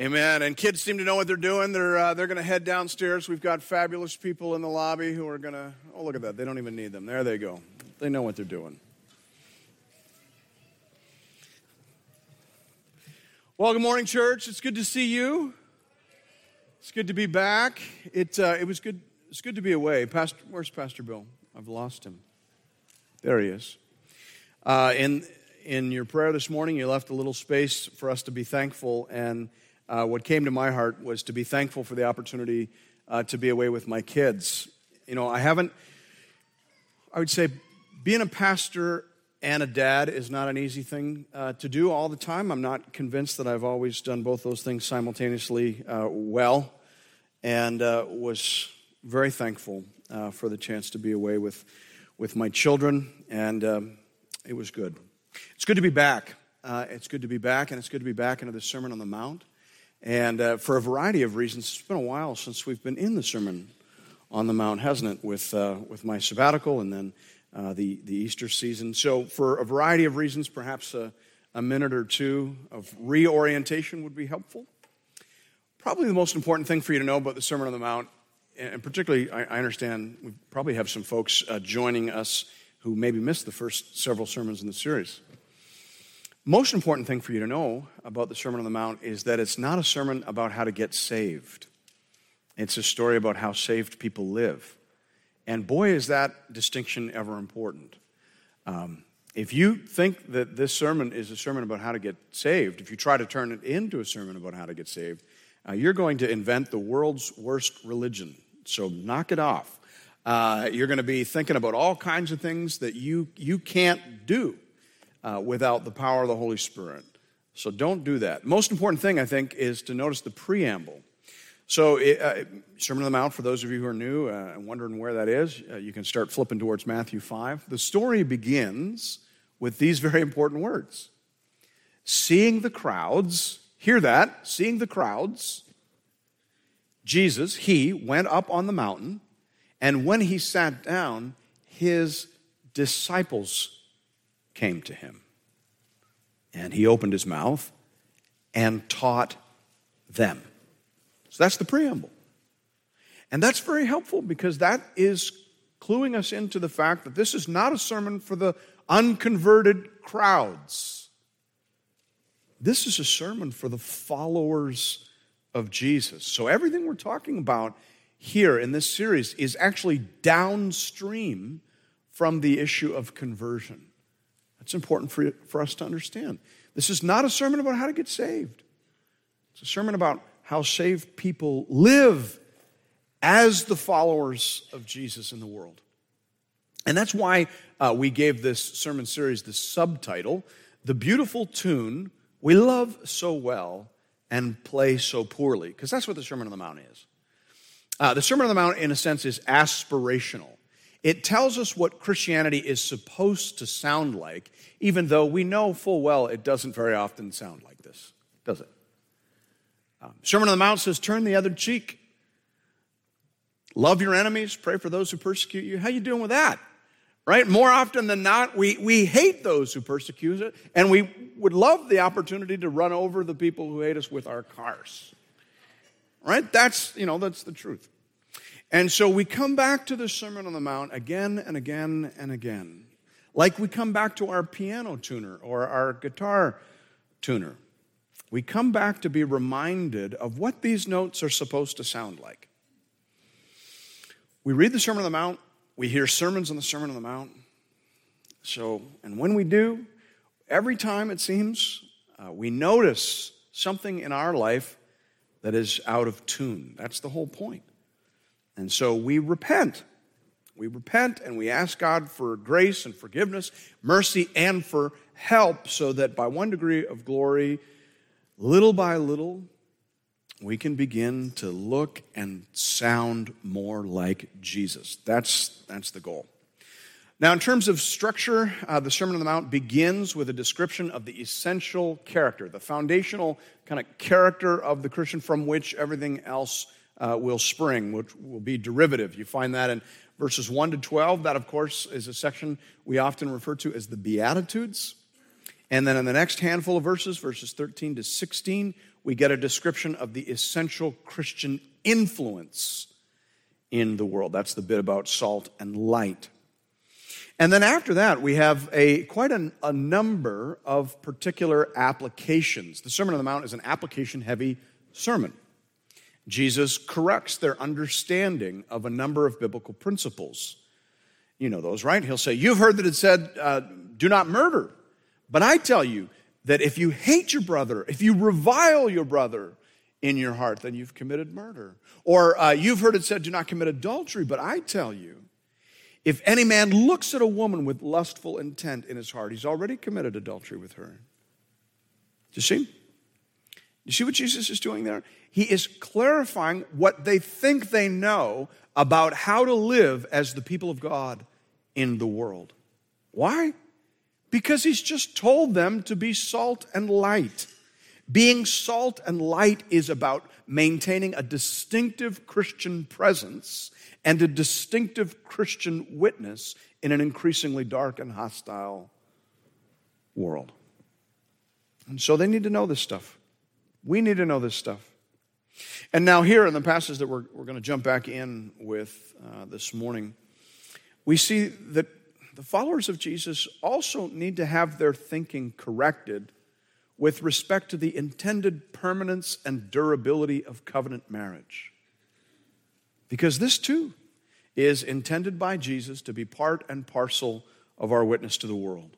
Amen. And kids seem to know what they're doing. They're, uh, they're going to head downstairs. We've got fabulous people in the lobby who are going to, oh, look at that. They don't even need them. There they go. They know what they're doing. Well, good morning, church. It's good to see you. It's good to be back. It, uh, it was good. It's good to be away. Pastor, where's Pastor Bill? I've lost him. There he is. Uh, in in your prayer this morning, you left a little space for us to be thankful, and uh, what came to my heart was to be thankful for the opportunity uh, to be away with my kids. You know, I haven't, I would say, being a pastor and a dad is not an easy thing uh, to do all the time. I'm not convinced that I've always done both those things simultaneously uh, well, and uh, was very thankful uh, for the chance to be away with, with my children, and um, it was good. It's good to be back. it's good to be back, and it's good to be back into the Sermon on the Mount. And uh, for a variety of reasons, it's been a while since we've been in the Sermon on the Mount, hasn't it? With, uh, with my sabbatical and then uh, the, the Easter season. So, for a variety of reasons, perhaps a, a minute or two of reorientation would be helpful. Probably the most important thing for you to know about the Sermon on the Mount, and particularly, I, I understand we probably have some folks uh, joining us who maybe missed the first several sermons in the series. Most important thing for you to know about the Sermon on the Mount is that it's not a sermon about how to get saved. It's a story about how saved people live. And boy, is that distinction ever important. Um, if you think that this sermon is a sermon about how to get saved, if you try to turn it into a sermon about how to get saved, uh, you're going to invent the world's worst religion. So knock it off. Uh, you're going to be thinking about all kinds of things that you, you can't do uh, without the power of the Holy Spirit. So don't do that. Most important thing, I think, is to notice the preamble. So, it, uh, Sermon on the Mount, for those of you who are new uh, and wondering where that is, uh, you can start flipping towards Matthew 5. The story begins with these very important words Seeing the crowds, hear that, seeing the crowds, Jesus, he went up on the mountain, and when he sat down, his disciples came to him. And he opened his mouth and taught them. So that's the preamble. And that's very helpful because that is cluing us into the fact that this is not a sermon for the unconverted crowds. This is a sermon for the followers of Jesus. So everything we're talking about here in this series is actually downstream from the issue of conversion. That's important for, for us to understand. This is not a sermon about how to get saved, it's a sermon about how saved people live as the followers of Jesus in the world. And that's why uh, we gave this sermon series the subtitle The Beautiful Tune We Love So Well and Play So Poorly, because that's what the Sermon on the Mount is. Uh, the Sermon on the Mount, in a sense, is aspirational. It tells us what Christianity is supposed to sound like, even though we know full well it doesn't very often sound like this, does it? Um, Sermon on the Mount says, turn the other cheek. Love your enemies, pray for those who persecute you. How you doing with that? Right? More often than not, we, we hate those who persecute us, and we would love the opportunity to run over the people who hate us with our cars. Right? That's, you know, that's the truth. And so we come back to the Sermon on the Mount again and again and again. Like we come back to our piano tuner or our guitar tuner. We come back to be reminded of what these notes are supposed to sound like. We read the Sermon on the Mount, we hear sermons on the Sermon on the Mount. So, and when we do, every time it seems, uh, we notice something in our life that is out of tune. That's the whole point. And so we repent. We repent and we ask God for grace and forgiveness, mercy, and for help so that by one degree of glory, little by little, we can begin to look and sound more like Jesus. That's, that's the goal. Now, in terms of structure, uh, the Sermon on the Mount begins with a description of the essential character, the foundational kind of character of the Christian from which everything else uh, will spring, which will be derivative. You find that in verses 1 to 12. That, of course, is a section we often refer to as the Beatitudes. And then in the next handful of verses, verses 13 to 16, we get a description of the essential Christian influence in the world. That's the bit about salt and light. And then after that, we have a quite a, a number of particular applications. The Sermon on the Mount is an application heavy sermon. Jesus corrects their understanding of a number of biblical principles. You know those, right? He'll say, You've heard that it said, uh, do not murder. But I tell you that if you hate your brother, if you revile your brother in your heart, then you've committed murder. Or uh, you've heard it said, do not commit adultery. But I tell you, if any man looks at a woman with lustful intent in his heart, he's already committed adultery with her. Do you see? You see what Jesus is doing there? He is clarifying what they think they know about how to live as the people of God in the world. Why? Because he's just told them to be salt and light. Being salt and light is about maintaining a distinctive Christian presence and a distinctive Christian witness in an increasingly dark and hostile world. And so they need to know this stuff. We need to know this stuff. And now, here in the passage that we're, we're going to jump back in with uh, this morning, we see that the followers of Jesus also need to have their thinking corrected with respect to the intended permanence and durability of covenant marriage. Because this too is intended by Jesus to be part and parcel of our witness to the world.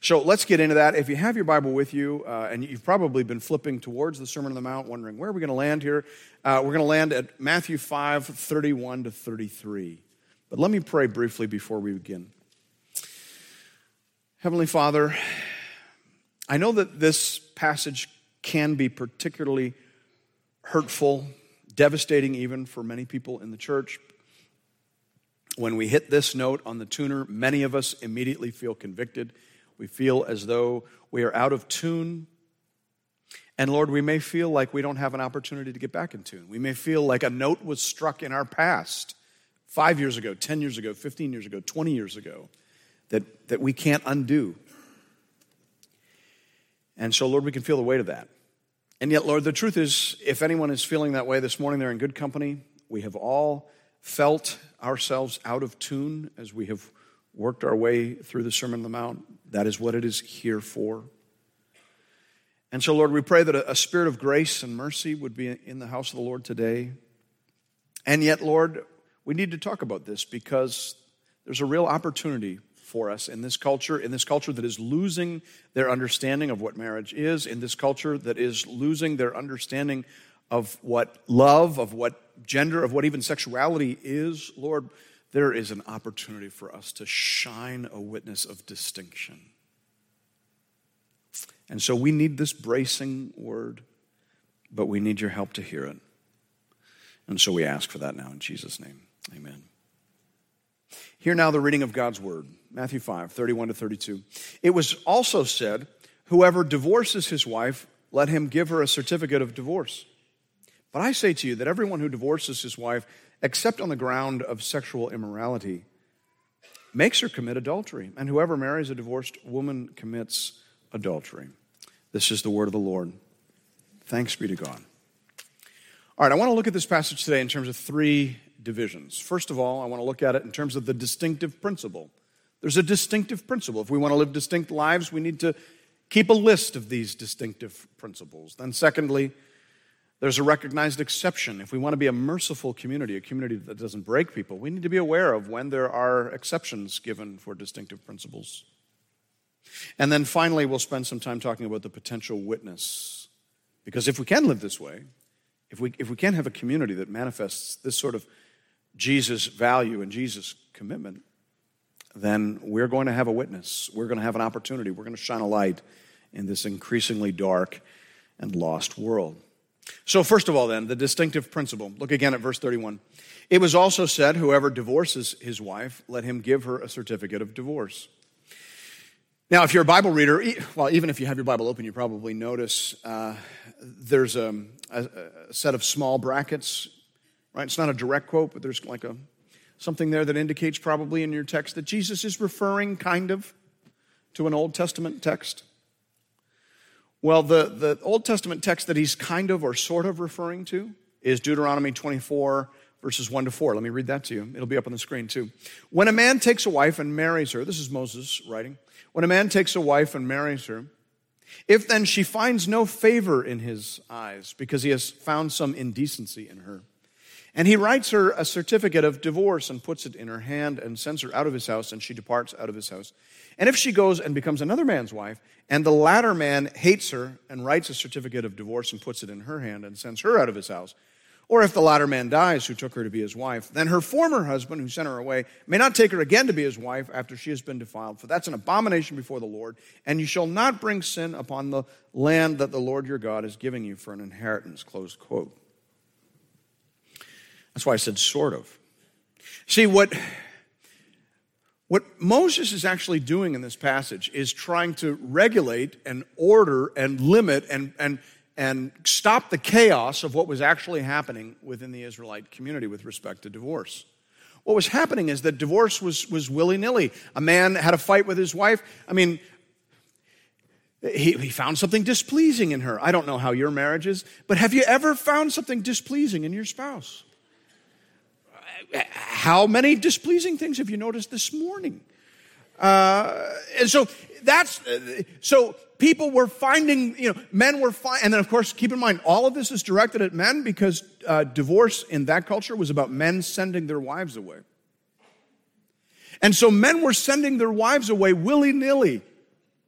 So let's get into that. If you have your Bible with you, uh, and you've probably been flipping towards the Sermon on the Mount, wondering where are we going to land here, uh, we're going to land at Matthew 5 31 to 33. But let me pray briefly before we begin. Heavenly Father, I know that this passage can be particularly hurtful, devastating even for many people in the church. When we hit this note on the tuner, many of us immediately feel convicted. We feel as though we are out of tune. And Lord, we may feel like we don't have an opportunity to get back in tune. We may feel like a note was struck in our past five years ago, 10 years ago, 15 years ago, 20 years ago that, that we can't undo. And so, Lord, we can feel the weight of that. And yet, Lord, the truth is, if anyone is feeling that way this morning, they're in good company. We have all felt ourselves out of tune as we have worked our way through the Sermon on the Mount. That is what it is here for. And so, Lord, we pray that a, spirit of grace and mercy would be in the house of the Lord today. And yet, Lord, we need to talk about this because there's a real opportunity for us in this culture, in this culture that is losing their understanding of what marriage is, in this culture that is losing their understanding of what love, of what gender, of what even sexuality is, Lord, there is an opportunity for us to shine a witness of distinction. And so we need this bracing word, but we need your help to hear it. And so we ask for that now in Jesus' name. Amen. Hear now the reading of God's word. Matthew 5, 31 to 32. It was also said, Whoever divorces his wife, let him give her a certificate of divorce. But I say to you that everyone who divorces his wife, except on the ground of sexual immorality, makes her commit adultery. And whoever marries a divorced woman commits adultery. This is the word of the Lord. Thanks be to God. All right, I want to look at this passage today in terms of three divisions. First of all, I want to look at it in terms of the distinctive principle. There's a distinctive principle. If we want to live distinct lives, we need to keep a list of these distinctive principles. Then, secondly, there's a recognized exception. If we want to be a merciful community, a community that doesn't break people, we need to be aware of when there are exceptions given for distinctive principles. And then finally, we'll spend some time talking about the potential witness. Because if we can live this way, if we, if we can have a community that manifests this sort of Jesus' value and Jesus' commitment, then we're going to have a witness. We're going to have an opportunity. We're going to shine a light in this increasingly dark and lost world. So, first of all, then, the distinctive principle. Look again at verse 31. It was also said, Whoever divorces his wife, let him give her a certificate of divorce. Now, if you're a Bible reader, well, even if you have your Bible open, you probably notice uh, there's a, a, a set of small brackets, right? It's not a direct quote, but there's like a something there that indicates probably in your text that Jesus is referring kind of to an Old Testament text. Well, the, the Old Testament text that he's kind of or sort of referring to is Deuteronomy 24, verses 1 to 4. Let me read that to you. It'll be up on the screen too. When a man takes a wife and marries her, this is Moses writing. When a man takes a wife and marries her, if then she finds no favor in his eyes because he has found some indecency in her, and he writes her a certificate of divorce and puts it in her hand and sends her out of his house, and she departs out of his house. And if she goes and becomes another man's wife, and the latter man hates her and writes a certificate of divorce and puts it in her hand and sends her out of his house, or if the latter man dies who took her to be his wife, then her former husband who sent her away may not take her again to be his wife after she has been defiled, for that's an abomination before the Lord, and you shall not bring sin upon the land that the Lord your God is giving you for an inheritance. Close quote. That's why I said sort of. See, what, what Moses is actually doing in this passage is trying to regulate and order and limit and, and, and stop the chaos of what was actually happening within the Israelite community with respect to divorce. What was happening is that divorce was, was willy nilly. A man had a fight with his wife. I mean, he, he found something displeasing in her. I don't know how your marriage is, but have you ever found something displeasing in your spouse? How many displeasing things have you noticed this morning? Uh, and so that's so people were finding, you know, men were finding, and then of course, keep in mind, all of this is directed at men because uh, divorce in that culture was about men sending their wives away. And so men were sending their wives away willy nilly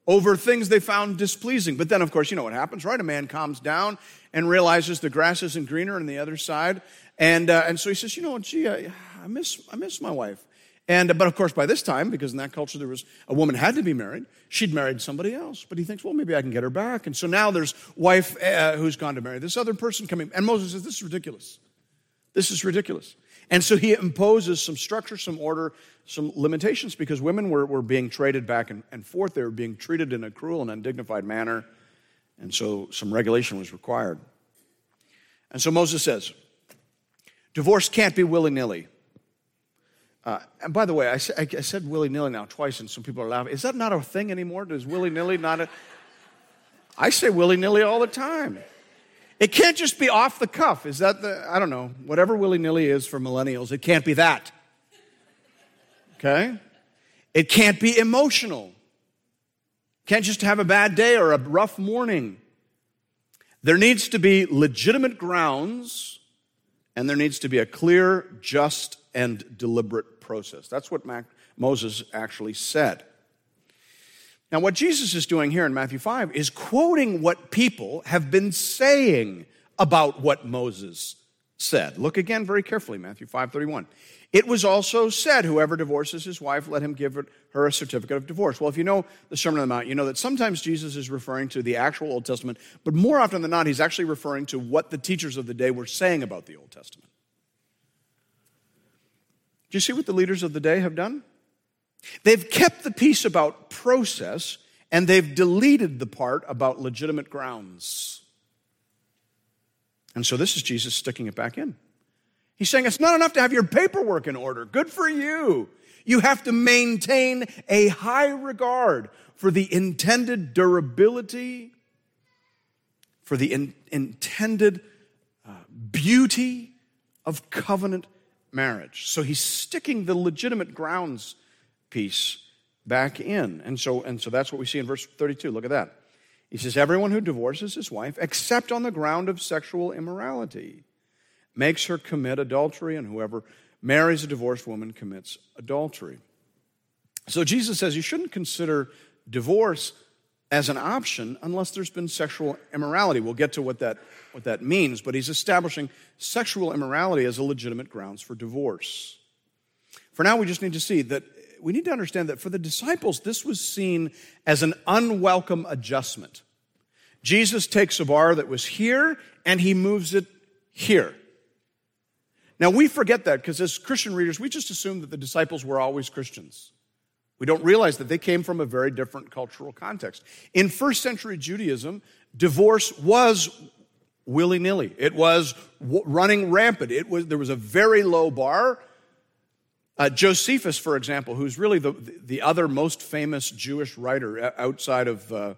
over things they found displeasing. But then, of course, you know what happens, right? A man calms down and realizes the grass isn't greener on the other side. And, uh, and so he says, you know, gee, I, I, miss, I miss my wife. And, but of course, by this time, because in that culture there was a woman had to be married, she'd married somebody else. But he thinks, well, maybe I can get her back. And so now there's wife uh, who's gone to marry this other person coming. And Moses says, this is ridiculous. This is ridiculous. And so he imposes some structure, some order, some limitations because women were, were being traded back and, and forth. They were being treated in a cruel and undignified manner. And so some regulation was required. And so Moses says, divorce can't be willy nilly. Uh, and by the way, I, I, I said willy nilly now twice, and some people are laughing. Is that not a thing anymore? Does willy nilly not a. I say willy nilly all the time. It can't just be off the cuff. Is that the. I don't know. Whatever willy nilly is for millennials, it can't be that. Okay? It can't be emotional. Can't just have a bad day or a rough morning. There needs to be legitimate grounds, and there needs to be a clear, just, and deliberate process. That's what Mac- Moses actually said. Now, what Jesus is doing here in Matthew 5 is quoting what people have been saying about what Moses said. Look again very carefully, Matthew 5:31. It was also said, whoever divorces his wife, let him give her a certificate of divorce. Well, if you know the Sermon on the Mount, you know that sometimes Jesus is referring to the actual Old Testament, but more often than not, he's actually referring to what the teachers of the day were saying about the Old Testament. Do you see what the leaders of the day have done? They've kept the piece about process and they've deleted the part about legitimate grounds. And so this is Jesus sticking it back in. He's saying it's not enough to have your paperwork in order. Good for you. You have to maintain a high regard for the intended durability, for the in, intended uh, beauty of covenant marriage. So he's sticking the legitimate grounds piece back in. And so, and so that's what we see in verse 32. Look at that. He says, Everyone who divorces his wife, except on the ground of sexual immorality, makes her commit adultery, and whoever marries a divorced woman commits adultery. So Jesus says you shouldn't consider divorce as an option unless there's been sexual immorality. We'll get to what that, what that means, but he's establishing sexual immorality as a legitimate grounds for divorce. For now, we just need to see that we need to understand that for the disciples, this was seen as an unwelcome adjustment. Jesus takes a bar that was here and he moves it here. Now, we forget that because as Christian readers, we just assume that the disciples were always Christians. We don't realize that they came from a very different cultural context. In first century Judaism, divorce was willy nilly, it was running rampant. It was, there was a very low bar. Uh, Josephus, for example, who's really the, the other most famous Jewish writer outside of, uh,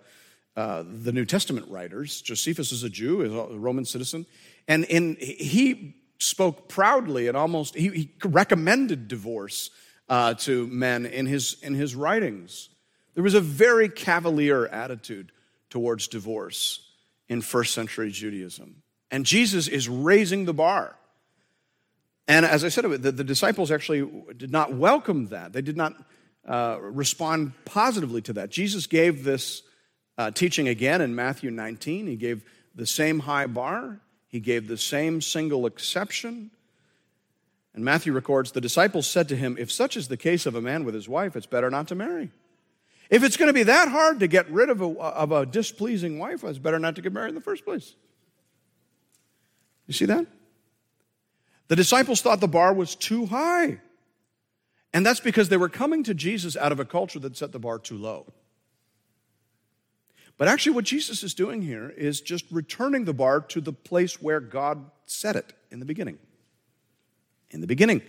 uh, the New Testament writers. Josephus is a Jew, is a Roman citizen, and in, he spoke proudly and almost he, he recommended divorce uh, to men in his in his writings. There was a very cavalier attitude towards divorce in first century Judaism, and Jesus is raising the bar. And as I said, the, the disciples actually did not welcome that. They did not uh, respond positively to that. Jesus gave this uh, teaching again in Matthew 19. He gave the same high bar, he gave the same single exception. And Matthew records the disciples said to him, If such is the case of a man with his wife, it's better not to marry. If it's going to be that hard to get rid of a, of a displeasing wife, it's better not to get married in the first place. You see that? The disciples thought the bar was too high. And that's because they were coming to Jesus out of a culture that set the bar too low. But actually, what Jesus is doing here is just returning the bar to the place where God set it in the beginning. In the beginning,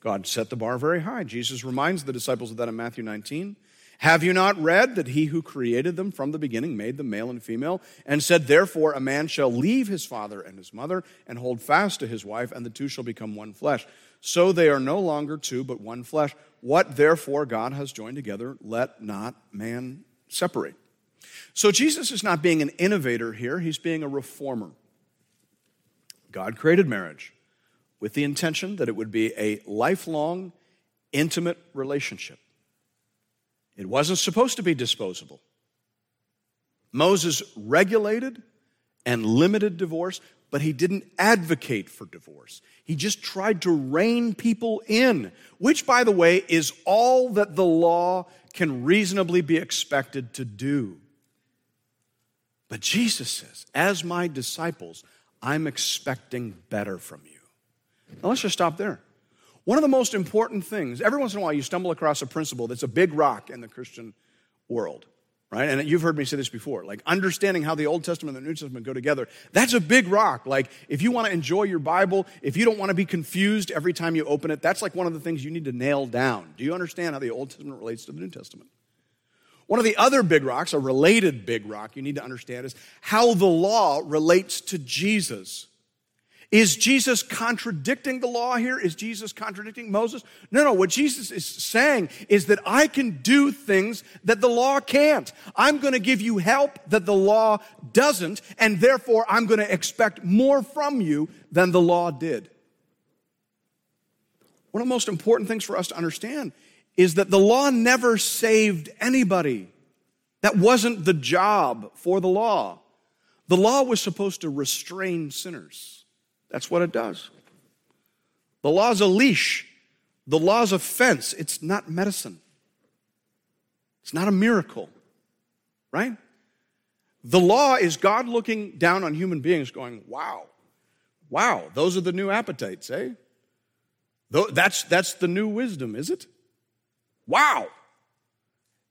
God set the bar very high. Jesus reminds the disciples of that in Matthew 19. Have you not read that he who created them from the beginning made them male and female, and said, Therefore, a man shall leave his father and his mother and hold fast to his wife, and the two shall become one flesh? So they are no longer two, but one flesh. What therefore God has joined together, let not man separate. So Jesus is not being an innovator here, he's being a reformer. God created marriage with the intention that it would be a lifelong, intimate relationship. It wasn't supposed to be disposable. Moses regulated and limited divorce, but he didn't advocate for divorce. He just tried to rein people in, which, by the way, is all that the law can reasonably be expected to do. But Jesus says, as my disciples, I'm expecting better from you. Now let's just stop there. One of the most important things, every once in a while you stumble across a principle that's a big rock in the Christian world, right? And you've heard me say this before, like understanding how the Old Testament and the New Testament go together. That's a big rock. Like if you want to enjoy your Bible, if you don't want to be confused every time you open it, that's like one of the things you need to nail down. Do you understand how the Old Testament relates to the New Testament? One of the other big rocks, a related big rock you need to understand, is how the law relates to Jesus. Is Jesus contradicting the law here? Is Jesus contradicting Moses? No, no. What Jesus is saying is that I can do things that the law can't. I'm going to give you help that the law doesn't, and therefore I'm going to expect more from you than the law did. One of the most important things for us to understand is that the law never saved anybody. That wasn't the job for the law. The law was supposed to restrain sinners. That's what it does. The law's a leash. The law's a fence. It's not medicine. It's not a miracle, right? The law is God looking down on human beings going, wow, wow, those are the new appetites, eh? That's, that's the new wisdom, is it? Wow.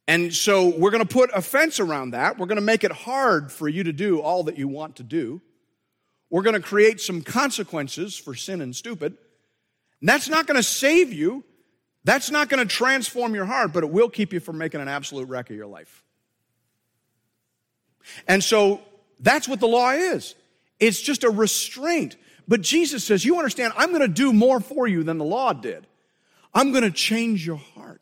And so we're going to put a fence around that. We're going to make it hard for you to do all that you want to do. We're going to create some consequences for sin and stupid. And that's not going to save you. That's not going to transform your heart, but it will keep you from making an absolute wreck of your life. And so that's what the law is. It's just a restraint. But Jesus says, You understand, I'm going to do more for you than the law did. I'm going to change your heart.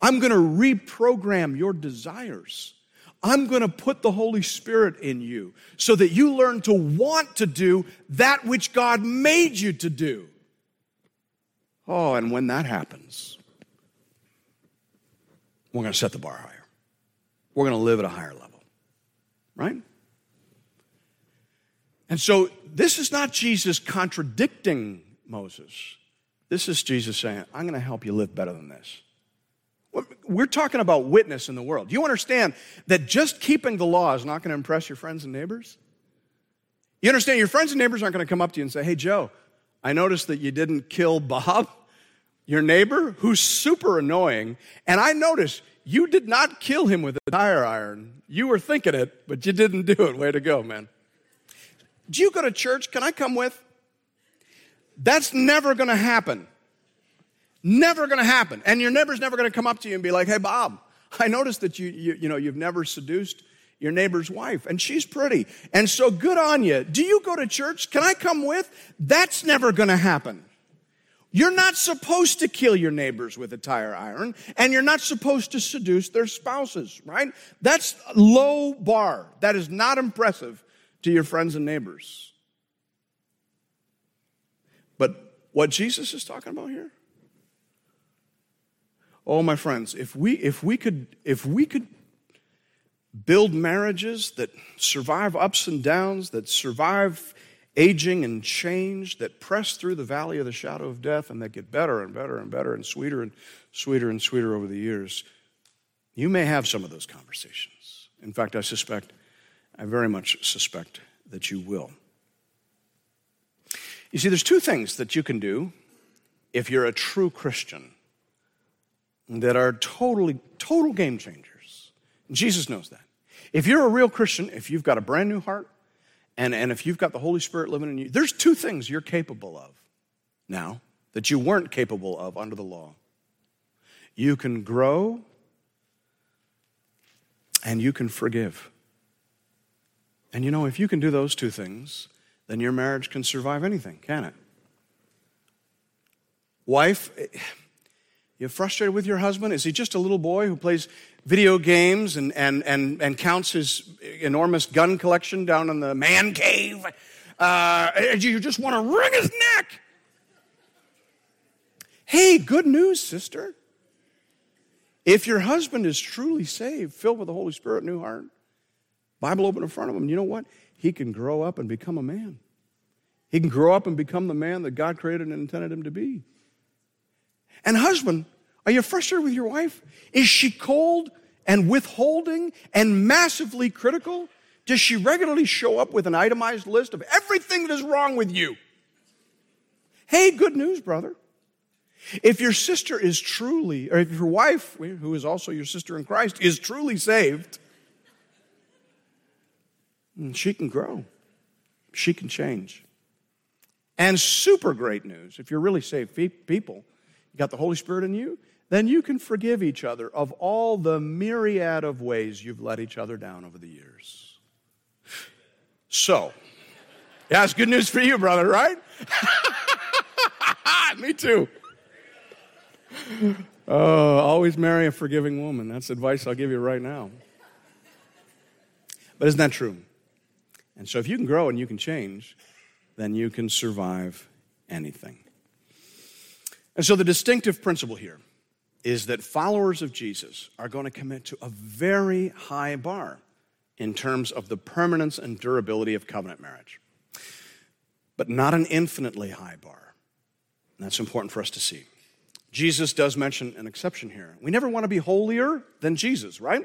I'm going to reprogram your desires. I'm going to put the Holy Spirit in you so that you learn to want to do that which God made you to do. Oh, and when that happens, we're going to set the bar higher. We're going to live at a higher level, right? And so this is not Jesus contradicting Moses. This is Jesus saying, I'm going to help you live better than this. We're talking about witness in the world. You understand that just keeping the law is not going to impress your friends and neighbors? You understand your friends and neighbors aren't going to come up to you and say, Hey, Joe, I noticed that you didn't kill Bob, your neighbor, who's super annoying, and I noticed you did not kill him with a tire iron. You were thinking it, but you didn't do it. Way to go, man. Do you go to church? Can I come with? That's never going to happen. Never going to happen. And your neighbor's never going to come up to you and be like, hey, Bob, I noticed that you, you, you know, you've never seduced your neighbor's wife, and she's pretty. And so good on you. Do you go to church? Can I come with? That's never going to happen. You're not supposed to kill your neighbors with a tire iron, and you're not supposed to seduce their spouses, right? That's low bar. That is not impressive to your friends and neighbors. But what Jesus is talking about here? Oh, my friends, if we, if we could, if we could build marriages that survive ups and downs, that survive aging and change, that press through the valley of the shadow of death, and that get better and better and better and sweeter and sweeter and sweeter over the years, you may have some of those conversations. In fact, I suspect, I very much suspect that you will. You see, there's two things that you can do if you're a true Christian that are totally, total game changers. Jesus knows that. If you're a real Christian, if you've got a brand new heart, and, and if you've got the Holy Spirit living in you, there's two things you're capable of now that you weren't capable of under the law. You can grow and you can forgive. And you know, if you can do those two things, then your marriage can survive anything, can it? Wife, you frustrated with your husband? Is he just a little boy who plays video games and, and, and, and counts his enormous gun collection down in the man cave? Uh, you just want to wring his neck. Hey, good news, sister. If your husband is truly saved, filled with the Holy Spirit, new heart, Bible open in front of him, you know what? He can grow up and become a man. He can grow up and become the man that God created and intended him to be. And, husband, are you frustrated with your wife? Is she cold and withholding and massively critical? Does she regularly show up with an itemized list of everything that is wrong with you? Hey, good news, brother. If your sister is truly, or if your wife, who is also your sister in Christ, is truly saved, mm, she can grow. She can change. And super great news if you're really saved people, you got the Holy Spirit in you, then you can forgive each other of all the myriad of ways you've let each other down over the years. So, yeah, it's good news for you, brother, right? Me too. Oh, always marry a forgiving woman. That's advice I'll give you right now. But isn't that true? And so, if you can grow and you can change, then you can survive anything. And so, the distinctive principle here is that followers of Jesus are going to commit to a very high bar in terms of the permanence and durability of covenant marriage, but not an infinitely high bar. And that's important for us to see. Jesus does mention an exception here. We never want to be holier than Jesus, right?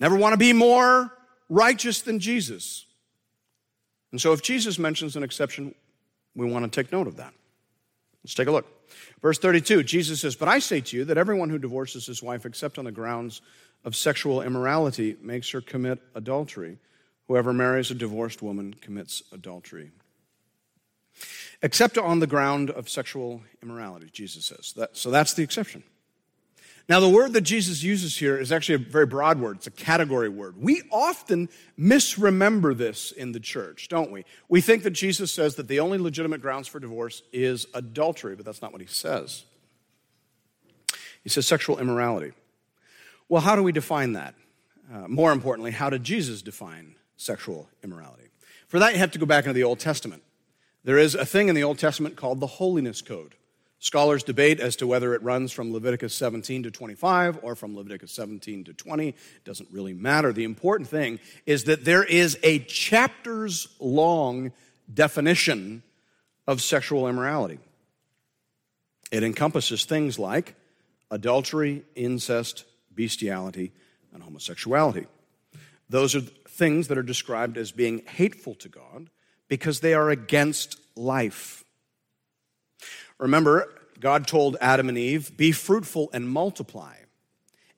Never want to be more righteous than Jesus. And so, if Jesus mentions an exception, we want to take note of that. Let's take a look. Verse 32 Jesus says, But I say to you that everyone who divorces his wife except on the grounds of sexual immorality makes her commit adultery. Whoever marries a divorced woman commits adultery. Except on the ground of sexual immorality, Jesus says. That, so that's the exception. Now, the word that Jesus uses here is actually a very broad word. It's a category word. We often misremember this in the church, don't we? We think that Jesus says that the only legitimate grounds for divorce is adultery, but that's not what he says. He says sexual immorality. Well, how do we define that? Uh, more importantly, how did Jesus define sexual immorality? For that, you have to go back into the Old Testament. There is a thing in the Old Testament called the Holiness Code. Scholars debate as to whether it runs from Leviticus 17 to 25 or from Leviticus 17 to 20. It doesn't really matter. The important thing is that there is a chapters long definition of sexual immorality. It encompasses things like adultery, incest, bestiality, and homosexuality. Those are things that are described as being hateful to God because they are against life. Remember, God told Adam and Eve, Be fruitful and multiply,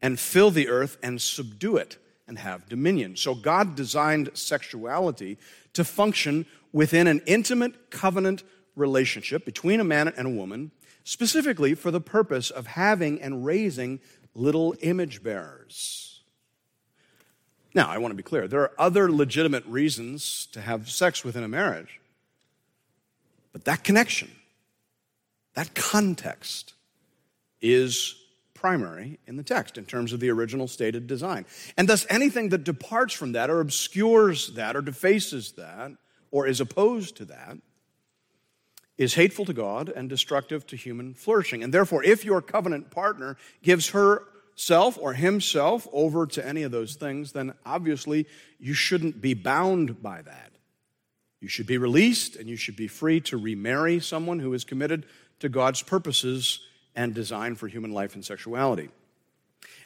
and fill the earth and subdue it and have dominion. So God designed sexuality to function within an intimate covenant relationship between a man and a woman, specifically for the purpose of having and raising little image bearers. Now, I want to be clear there are other legitimate reasons to have sex within a marriage, but that connection, that context, is primary in the text in terms of the original stated design. And thus, anything that departs from that or obscures that or defaces that or is opposed to that is hateful to God and destructive to human flourishing. And therefore, if your covenant partner gives herself or himself over to any of those things, then obviously you shouldn't be bound by that. You should be released and you should be free to remarry someone who is committed to God's purposes and design for human life and sexuality.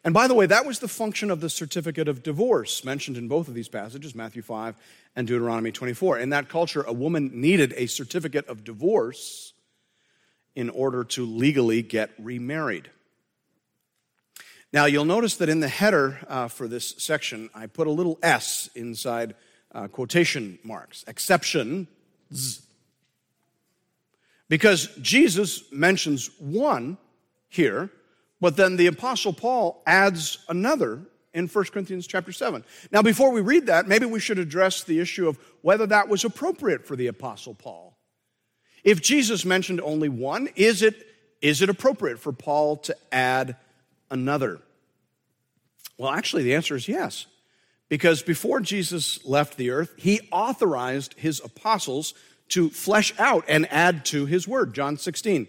And by the way, that was the function of the certificate of divorce mentioned in both of these passages, Matthew 5 and Deuteronomy 24. In that culture, a woman needed a certificate of divorce in order to legally get remarried. Now, you'll notice that in the header uh, for this section, I put a little S inside uh, quotation marks, exceptions because Jesus mentions one here, but then the apostle Paul adds another in 1 Corinthians chapter 7. Now before we read that, maybe we should address the issue of whether that was appropriate for the apostle Paul. If Jesus mentioned only one, is it is it appropriate for Paul to add another? Well, actually the answer is yes. Because before Jesus left the earth, he authorized his apostles to flesh out and add to his word. John 16.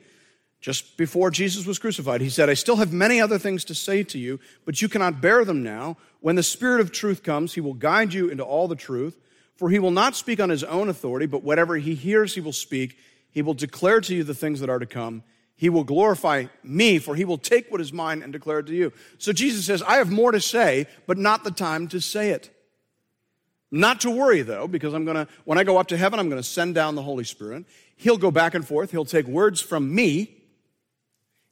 Just before Jesus was crucified, he said, I still have many other things to say to you, but you cannot bear them now. When the Spirit of truth comes, he will guide you into all the truth. For he will not speak on his own authority, but whatever he hears, he will speak. He will declare to you the things that are to come. He will glorify me, for he will take what is mine and declare it to you. So Jesus says, I have more to say, but not the time to say it. Not to worry though, because I'm gonna, when I go up to heaven, I'm gonna send down the Holy Spirit. He'll go back and forth. He'll take words from me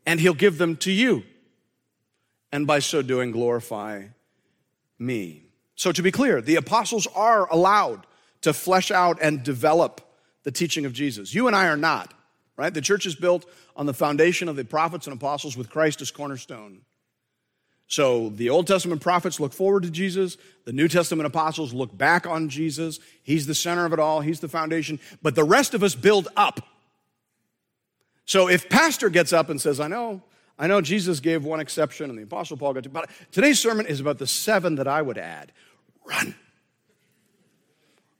and he'll give them to you. And by so doing, glorify me. So to be clear, the apostles are allowed to flesh out and develop the teaching of Jesus. You and I are not, right? The church is built on the foundation of the prophets and apostles with Christ as cornerstone. So the Old Testament prophets look forward to Jesus. The New Testament apostles look back on Jesus. He's the center of it all. He's the foundation. But the rest of us build up. So if pastor gets up and says, I know, I know Jesus gave one exception and the apostle Paul got but today's sermon is about the seven that I would add. Run.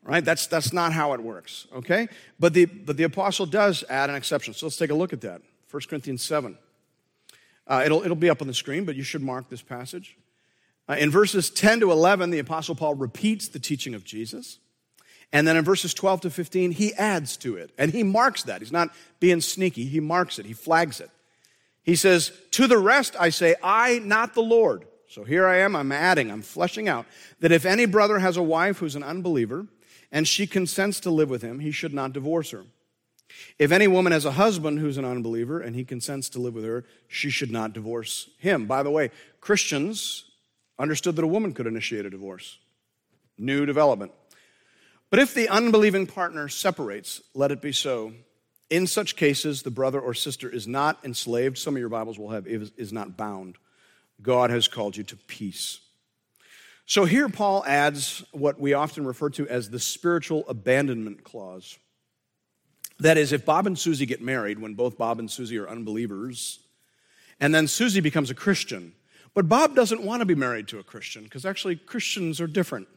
Right? That's, that's not how it works. Okay? But the, but the apostle does add an exception. So let's take a look at that. 1 Corinthians 7. Uh, it'll, it'll be up on the screen, but you should mark this passage. Uh, in verses 10 to 11, the Apostle Paul repeats the teaching of Jesus. And then in verses 12 to 15, he adds to it. And he marks that. He's not being sneaky, he marks it, he flags it. He says, To the rest I say, I, not the Lord. So here I am, I'm adding, I'm fleshing out that if any brother has a wife who's an unbeliever and she consents to live with him, he should not divorce her. If any woman has a husband who's an unbeliever and he consents to live with her, she should not divorce him. By the way, Christians understood that a woman could initiate a divorce. New development. But if the unbelieving partner separates, let it be so. In such cases, the brother or sister is not enslaved. Some of your Bibles will have is not bound. God has called you to peace. So here Paul adds what we often refer to as the spiritual abandonment clause. That is, if Bob and Susie get married when both Bob and Susie are unbelievers, and then Susie becomes a Christian, but Bob doesn't want to be married to a Christian because actually Christians are different.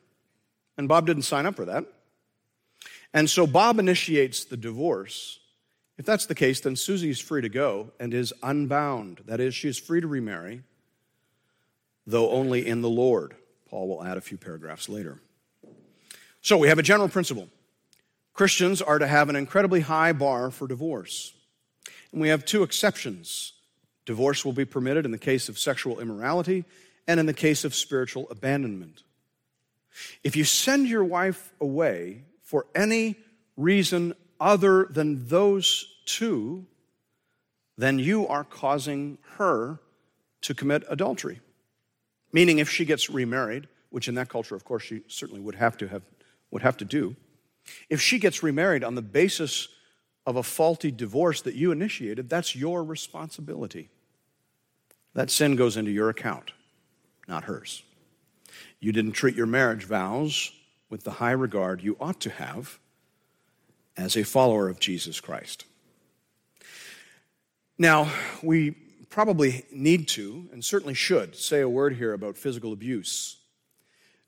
And Bob didn't sign up for that. And so Bob initiates the divorce. If that's the case, then Susie is free to go and is unbound. That is, she is free to remarry, though only in the Lord. Paul will add a few paragraphs later. So we have a general principle. Christians are to have an incredibly high bar for divorce. And we have two exceptions. Divorce will be permitted in the case of sexual immorality and in the case of spiritual abandonment. If you send your wife away for any reason other than those two, then you are causing her to commit adultery. Meaning, if she gets remarried, which in that culture, of course, she certainly would have to have would have to do, if she gets remarried on the basis of a faulty divorce that you initiated, that's your responsibility. That sin goes into your account, not hers. You didn't treat your marriage vows with the high regard you ought to have as a follower of Jesus Christ. Now, we probably need to, and certainly should, say a word here about physical abuse.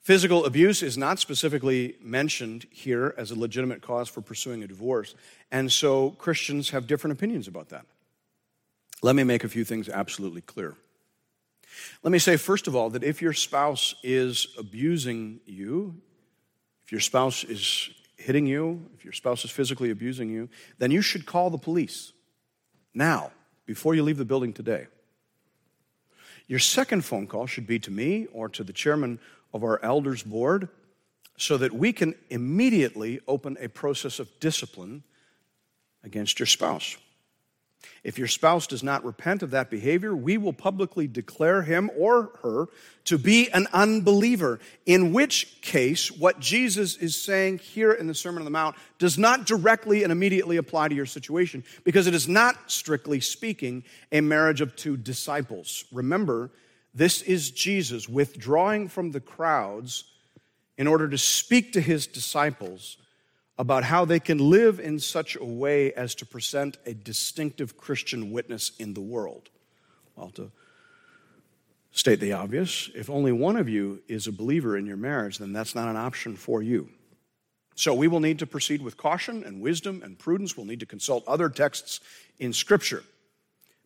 Physical abuse is not specifically mentioned here as a legitimate cause for pursuing a divorce, and so Christians have different opinions about that. Let me make a few things absolutely clear. Let me say, first of all, that if your spouse is abusing you, if your spouse is hitting you, if your spouse is physically abusing you, then you should call the police now, before you leave the building today. Your second phone call should be to me or to the chairman of our elders board so that we can immediately open a process of discipline against your spouse. If your spouse does not repent of that behavior, we will publicly declare him or her to be an unbeliever. In which case, what Jesus is saying here in the Sermon on the Mount does not directly and immediately apply to your situation because it is not, strictly speaking, a marriage of two disciples. Remember, this is Jesus withdrawing from the crowds in order to speak to his disciples about how they can live in such a way as to present a distinctive Christian witness in the world. Well, to state the obvious, if only one of you is a believer in your marriage, then that's not an option for you. So we will need to proceed with caution and wisdom and prudence. We'll need to consult other texts in Scripture.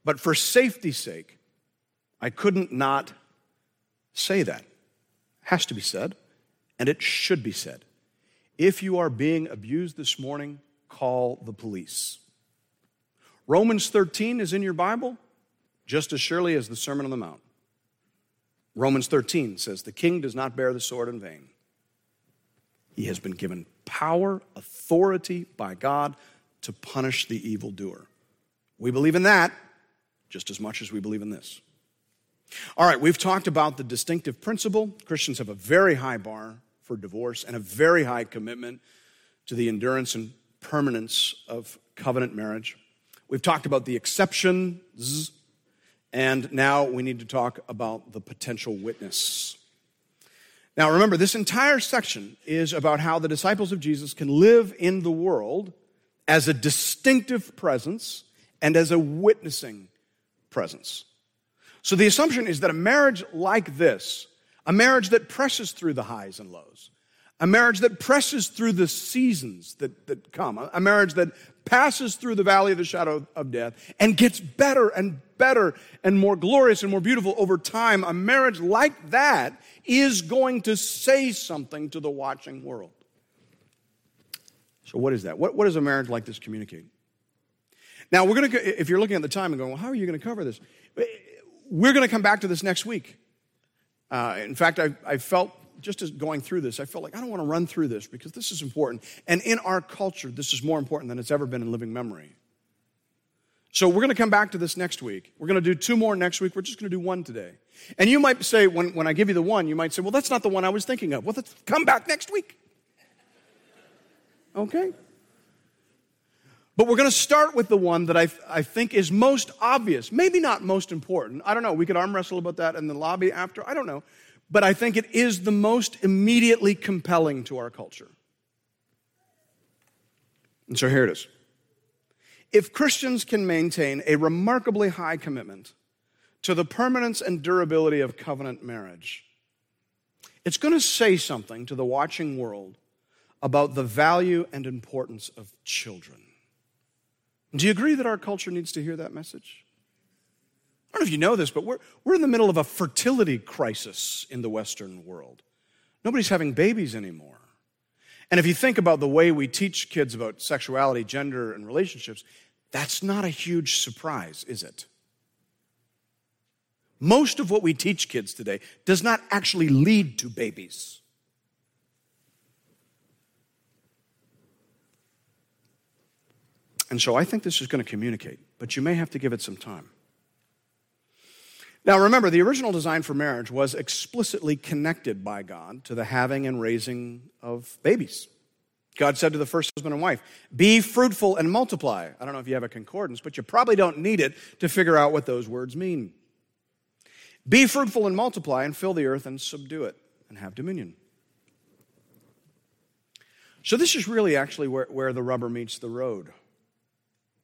But for safety's sake, I couldn't not say that. It has to be said, and it should be said. If you are being abused this morning, call the police. Romans 13 is in your Bible just as surely as the Sermon on the Mount. Romans 13 says, The king does not bear the sword in vain. He has been given power, authority by God to punish the evildoer. We believe in that just as much as we believe in this. All right, we've talked about the distinctive principle. Christians have a very high bar for divorce and a very high commitment to the endurance and permanence of covenant marriage. We've talked about the exceptions, and now we need to talk about the potential witness. Now, remember, this entire section is about how the disciples of Jesus can live in the world as a distinctive presence and as a witnessing presence. So, the assumption is that a marriage like this a marriage that presses through the highs and lows, a marriage that presses through the seasons that, that come, a marriage that passes through the valley of the shadow of death and gets better and better and more glorious and more beautiful over time. A marriage like that is going to say something to the watching world. So, what is that? What, what does a marriage like this communicate? Now, we're going to, if you're looking at the time and going, well, how are you going to cover this? We're going to come back to this next week. Uh, in fact, I, I felt just as going through this, I felt like I don't want to run through this because this is important. And in our culture, this is more important than it's ever been in living memory. So we're going to come back to this next week. We're going to do two more next week. We're just going to do one today. And you might say, when, when I give you the one, you might say, well, that's not the one I was thinking of. Well, come back next week. Okay? But we're going to start with the one that I, I think is most obvious. Maybe not most important. I don't know. We could arm wrestle about that in the lobby after. I don't know. But I think it is the most immediately compelling to our culture. And so here it is. If Christians can maintain a remarkably high commitment to the permanence and durability of covenant marriage, it's going to say something to the watching world about the value and importance of children. Do you agree that our culture needs to hear that message? I don't know if you know this, but we're, we're in the middle of a fertility crisis in the Western world. Nobody's having babies anymore. And if you think about the way we teach kids about sexuality, gender, and relationships, that's not a huge surprise, is it? Most of what we teach kids today does not actually lead to babies. And so I think this is going to communicate, but you may have to give it some time. Now, remember, the original design for marriage was explicitly connected by God to the having and raising of babies. God said to the first husband and wife, Be fruitful and multiply. I don't know if you have a concordance, but you probably don't need it to figure out what those words mean. Be fruitful and multiply and fill the earth and subdue it. and have dominion. So, this is really actually where, where the rubber meets the road.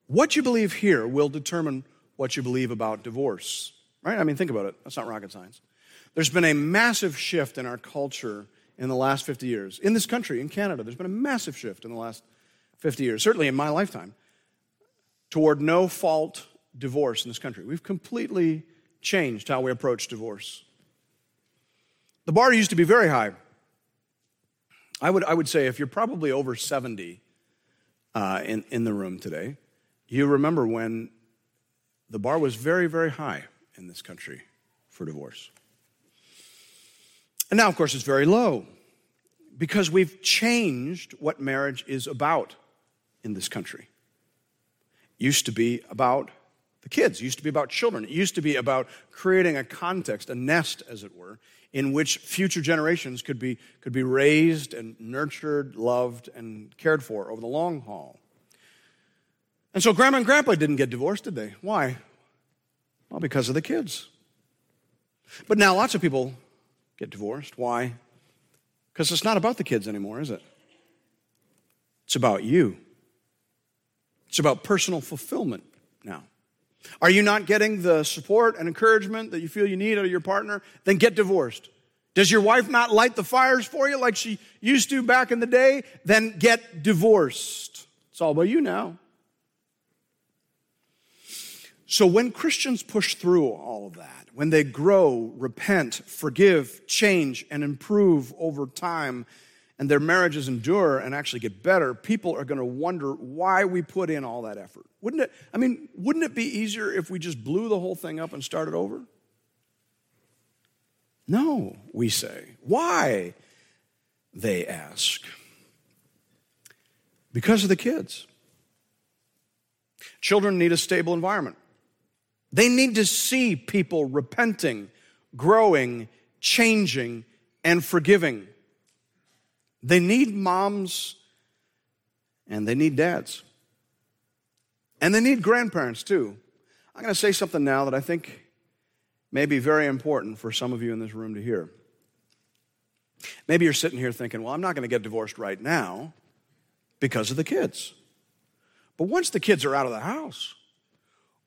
What you believe here will determine what you believe about divorce, right? I mean, think about it. That's not rocket science. There's been a massive shift in our culture in the last 50 years. In this country, in Canada, there's been a massive shift in the last 50 years, certainly in my lifetime, toward no fault divorce in this country. We've completely changed how we approach divorce. The bar used to be very high. I would, I would say if you're probably over 70 uh, in, in the room today, you remember when the bar was very, very high in this country for divorce. And now, of course, it's very low because we've changed what marriage is about in this country. It used to be about the kids, it used to be about children, it used to be about creating a context, a nest, as it were, in which future generations could be, could be raised and nurtured, loved, and cared for over the long haul. And so grandma and grandpa didn't get divorced, did they? Why? Well, because of the kids. But now lots of people get divorced. Why? Because it's not about the kids anymore, is it? It's about you. It's about personal fulfillment now. Are you not getting the support and encouragement that you feel you need out of your partner? Then get divorced. Does your wife not light the fires for you like she used to back in the day? Then get divorced. It's all about you now. So when Christians push through all of that, when they grow, repent, forgive, change, and improve over time, and their marriages endure and actually get better, people are going to wonder why we put in all that effort. Wouldn't it? I mean, wouldn't it be easier if we just blew the whole thing up and started over? No, we say. Why? They ask. Because of the kids. Children need a stable environment. They need to see people repenting, growing, changing, and forgiving. They need moms and they need dads. And they need grandparents too. I'm going to say something now that I think may be very important for some of you in this room to hear. Maybe you're sitting here thinking, well, I'm not going to get divorced right now because of the kids. But once the kids are out of the house,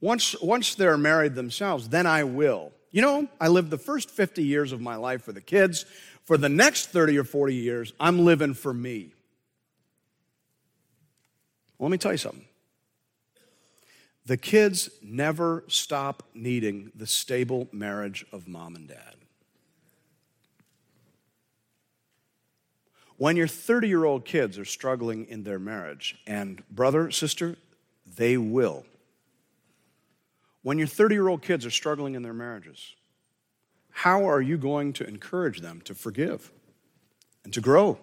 once, once they're married themselves, then I will. You know, I lived the first 50 years of my life for the kids. For the next 30 or 40 years, I'm living for me. Let me tell you something. The kids never stop needing the stable marriage of mom and dad. When your 30 year old kids are struggling in their marriage, and brother, sister, they will when your 30 year old kids are struggling in their marriages, how are you going to encourage them to forgive and to grow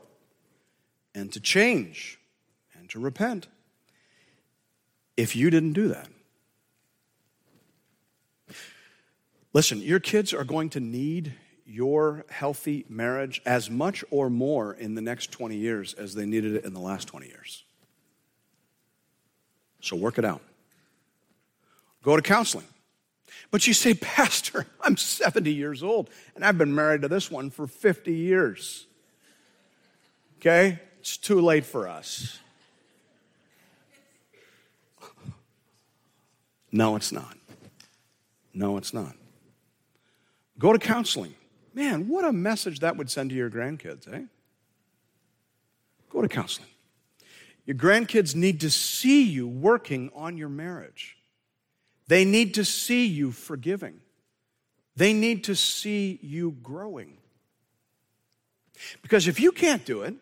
and to change and to repent if you didn't do that? Listen, your kids are going to need your healthy marriage as much or more in the next 20 years as they needed it in the last 20 years. So work it out. Go to counseling. But you say, Pastor, I'm 70 years old and I've been married to this one for 50 years. Okay? It's too late for us. No, it's not. No, it's not. Go to counseling. Man, what a message that would send to your grandkids, eh? Go to counseling. Your grandkids need to see you working on your marriage. They need to see you forgiving. They need to see you growing. Because if you can't do it,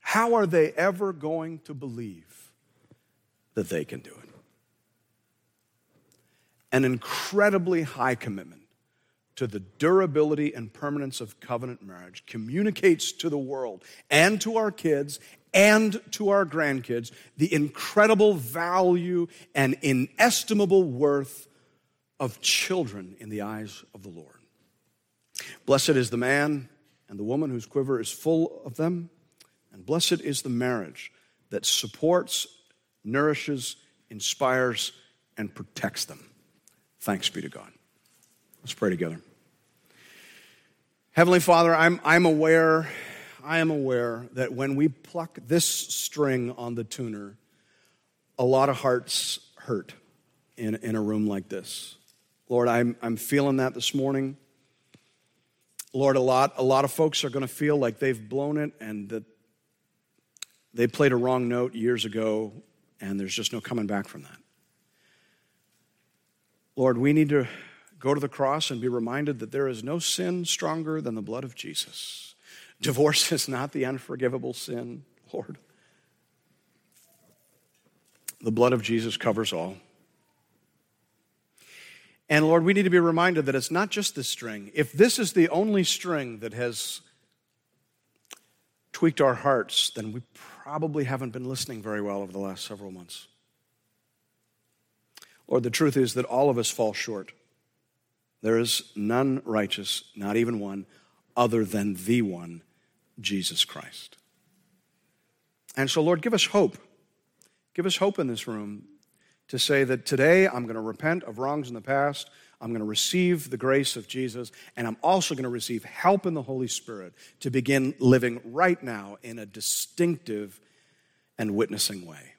how are they ever going to believe that they can do it? An incredibly high commitment to the durability and permanence of covenant marriage communicates to the world and to our kids and to our grandkids the incredible value and inestimable worth of children in the eyes of the Lord. Blessed is the man and the woman whose quiver is full of them, and blessed is the marriage that supports, nourishes, inspires, and protects them. Thanks be to God. Let's pray together. Heavenly Father, I'm, I'm aware, I am aware that when we pluck this string on the tuner, a lot of hearts hurt in, in a room like this. Lord, I'm, I'm feeling that this morning. Lord, a lot, a lot of folks are going to feel like they've blown it and that they played a wrong note years ago and there's just no coming back from that. Lord, we need to go to the cross and be reminded that there is no sin stronger than the blood of Jesus. Divorce is not the unforgivable sin, Lord. The blood of Jesus covers all. And Lord, we need to be reminded that it's not just this string. If this is the only string that has tweaked our hearts, then we probably haven't been listening very well over the last several months. Lord, the truth is that all of us fall short. There is none righteous, not even one, other than the one, Jesus Christ. And so, Lord, give us hope. Give us hope in this room to say that today I'm going to repent of wrongs in the past. I'm going to receive the grace of Jesus, and I'm also going to receive help in the Holy Spirit to begin living right now in a distinctive and witnessing way.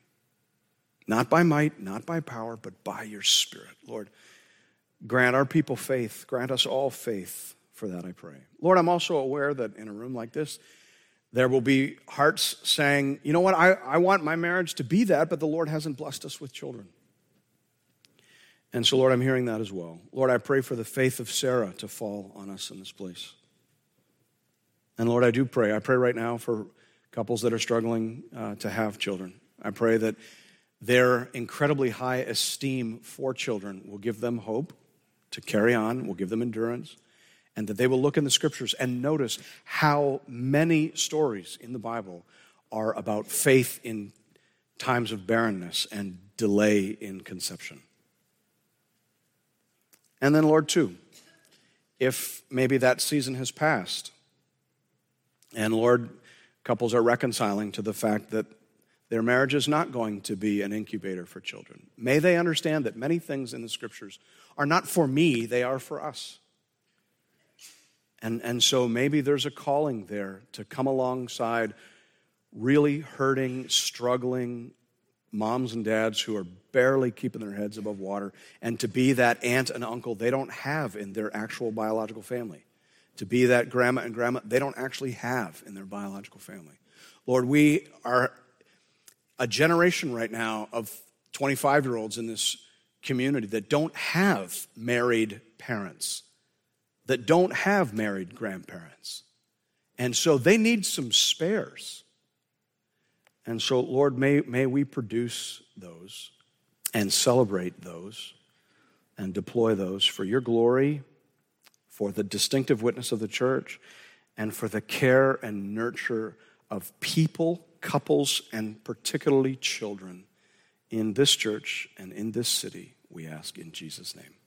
Not by might, not by power, but by your Spirit. Lord, grant our people faith. Grant us all faith for that, I pray. Lord, I'm also aware that in a room like this, there will be hearts saying, you know what, I, I want my marriage to be that, but the Lord hasn't blessed us with children. And so, Lord, I'm hearing that as well. Lord, I pray for the faith of Sarah to fall on us in this place. And Lord, I do pray. I pray right now for couples that are struggling uh, to have children. I pray that their incredibly high esteem for children will give them hope to carry on, will give them endurance, and that they will look in the scriptures and notice how many stories in the Bible are about faith in times of barrenness and delay in conception. And then, Lord, too, if maybe that season has passed, and Lord, couples are reconciling to the fact that their marriage is not going to be an incubator for children. May they understand that many things in the scriptures are not for me, they are for us. And, and so maybe there's a calling there to come alongside really hurting, struggling moms and dads who are barely keeping their heads above water, and to be that aunt and uncle they don't have in their actual biological family, to be that grandma and grandma they don't actually have in their biological family. Lord, we are a generation right now of 25 year olds in this community that don't have married parents, that don't have married grandparents. And so they need some spares. And so, Lord, may, may we produce those and celebrate those and deploy those for your glory, for the distinctive witness of the church, and for the care and nurture of people, couples, and particularly children in this church and in this city, we ask in Jesus' name.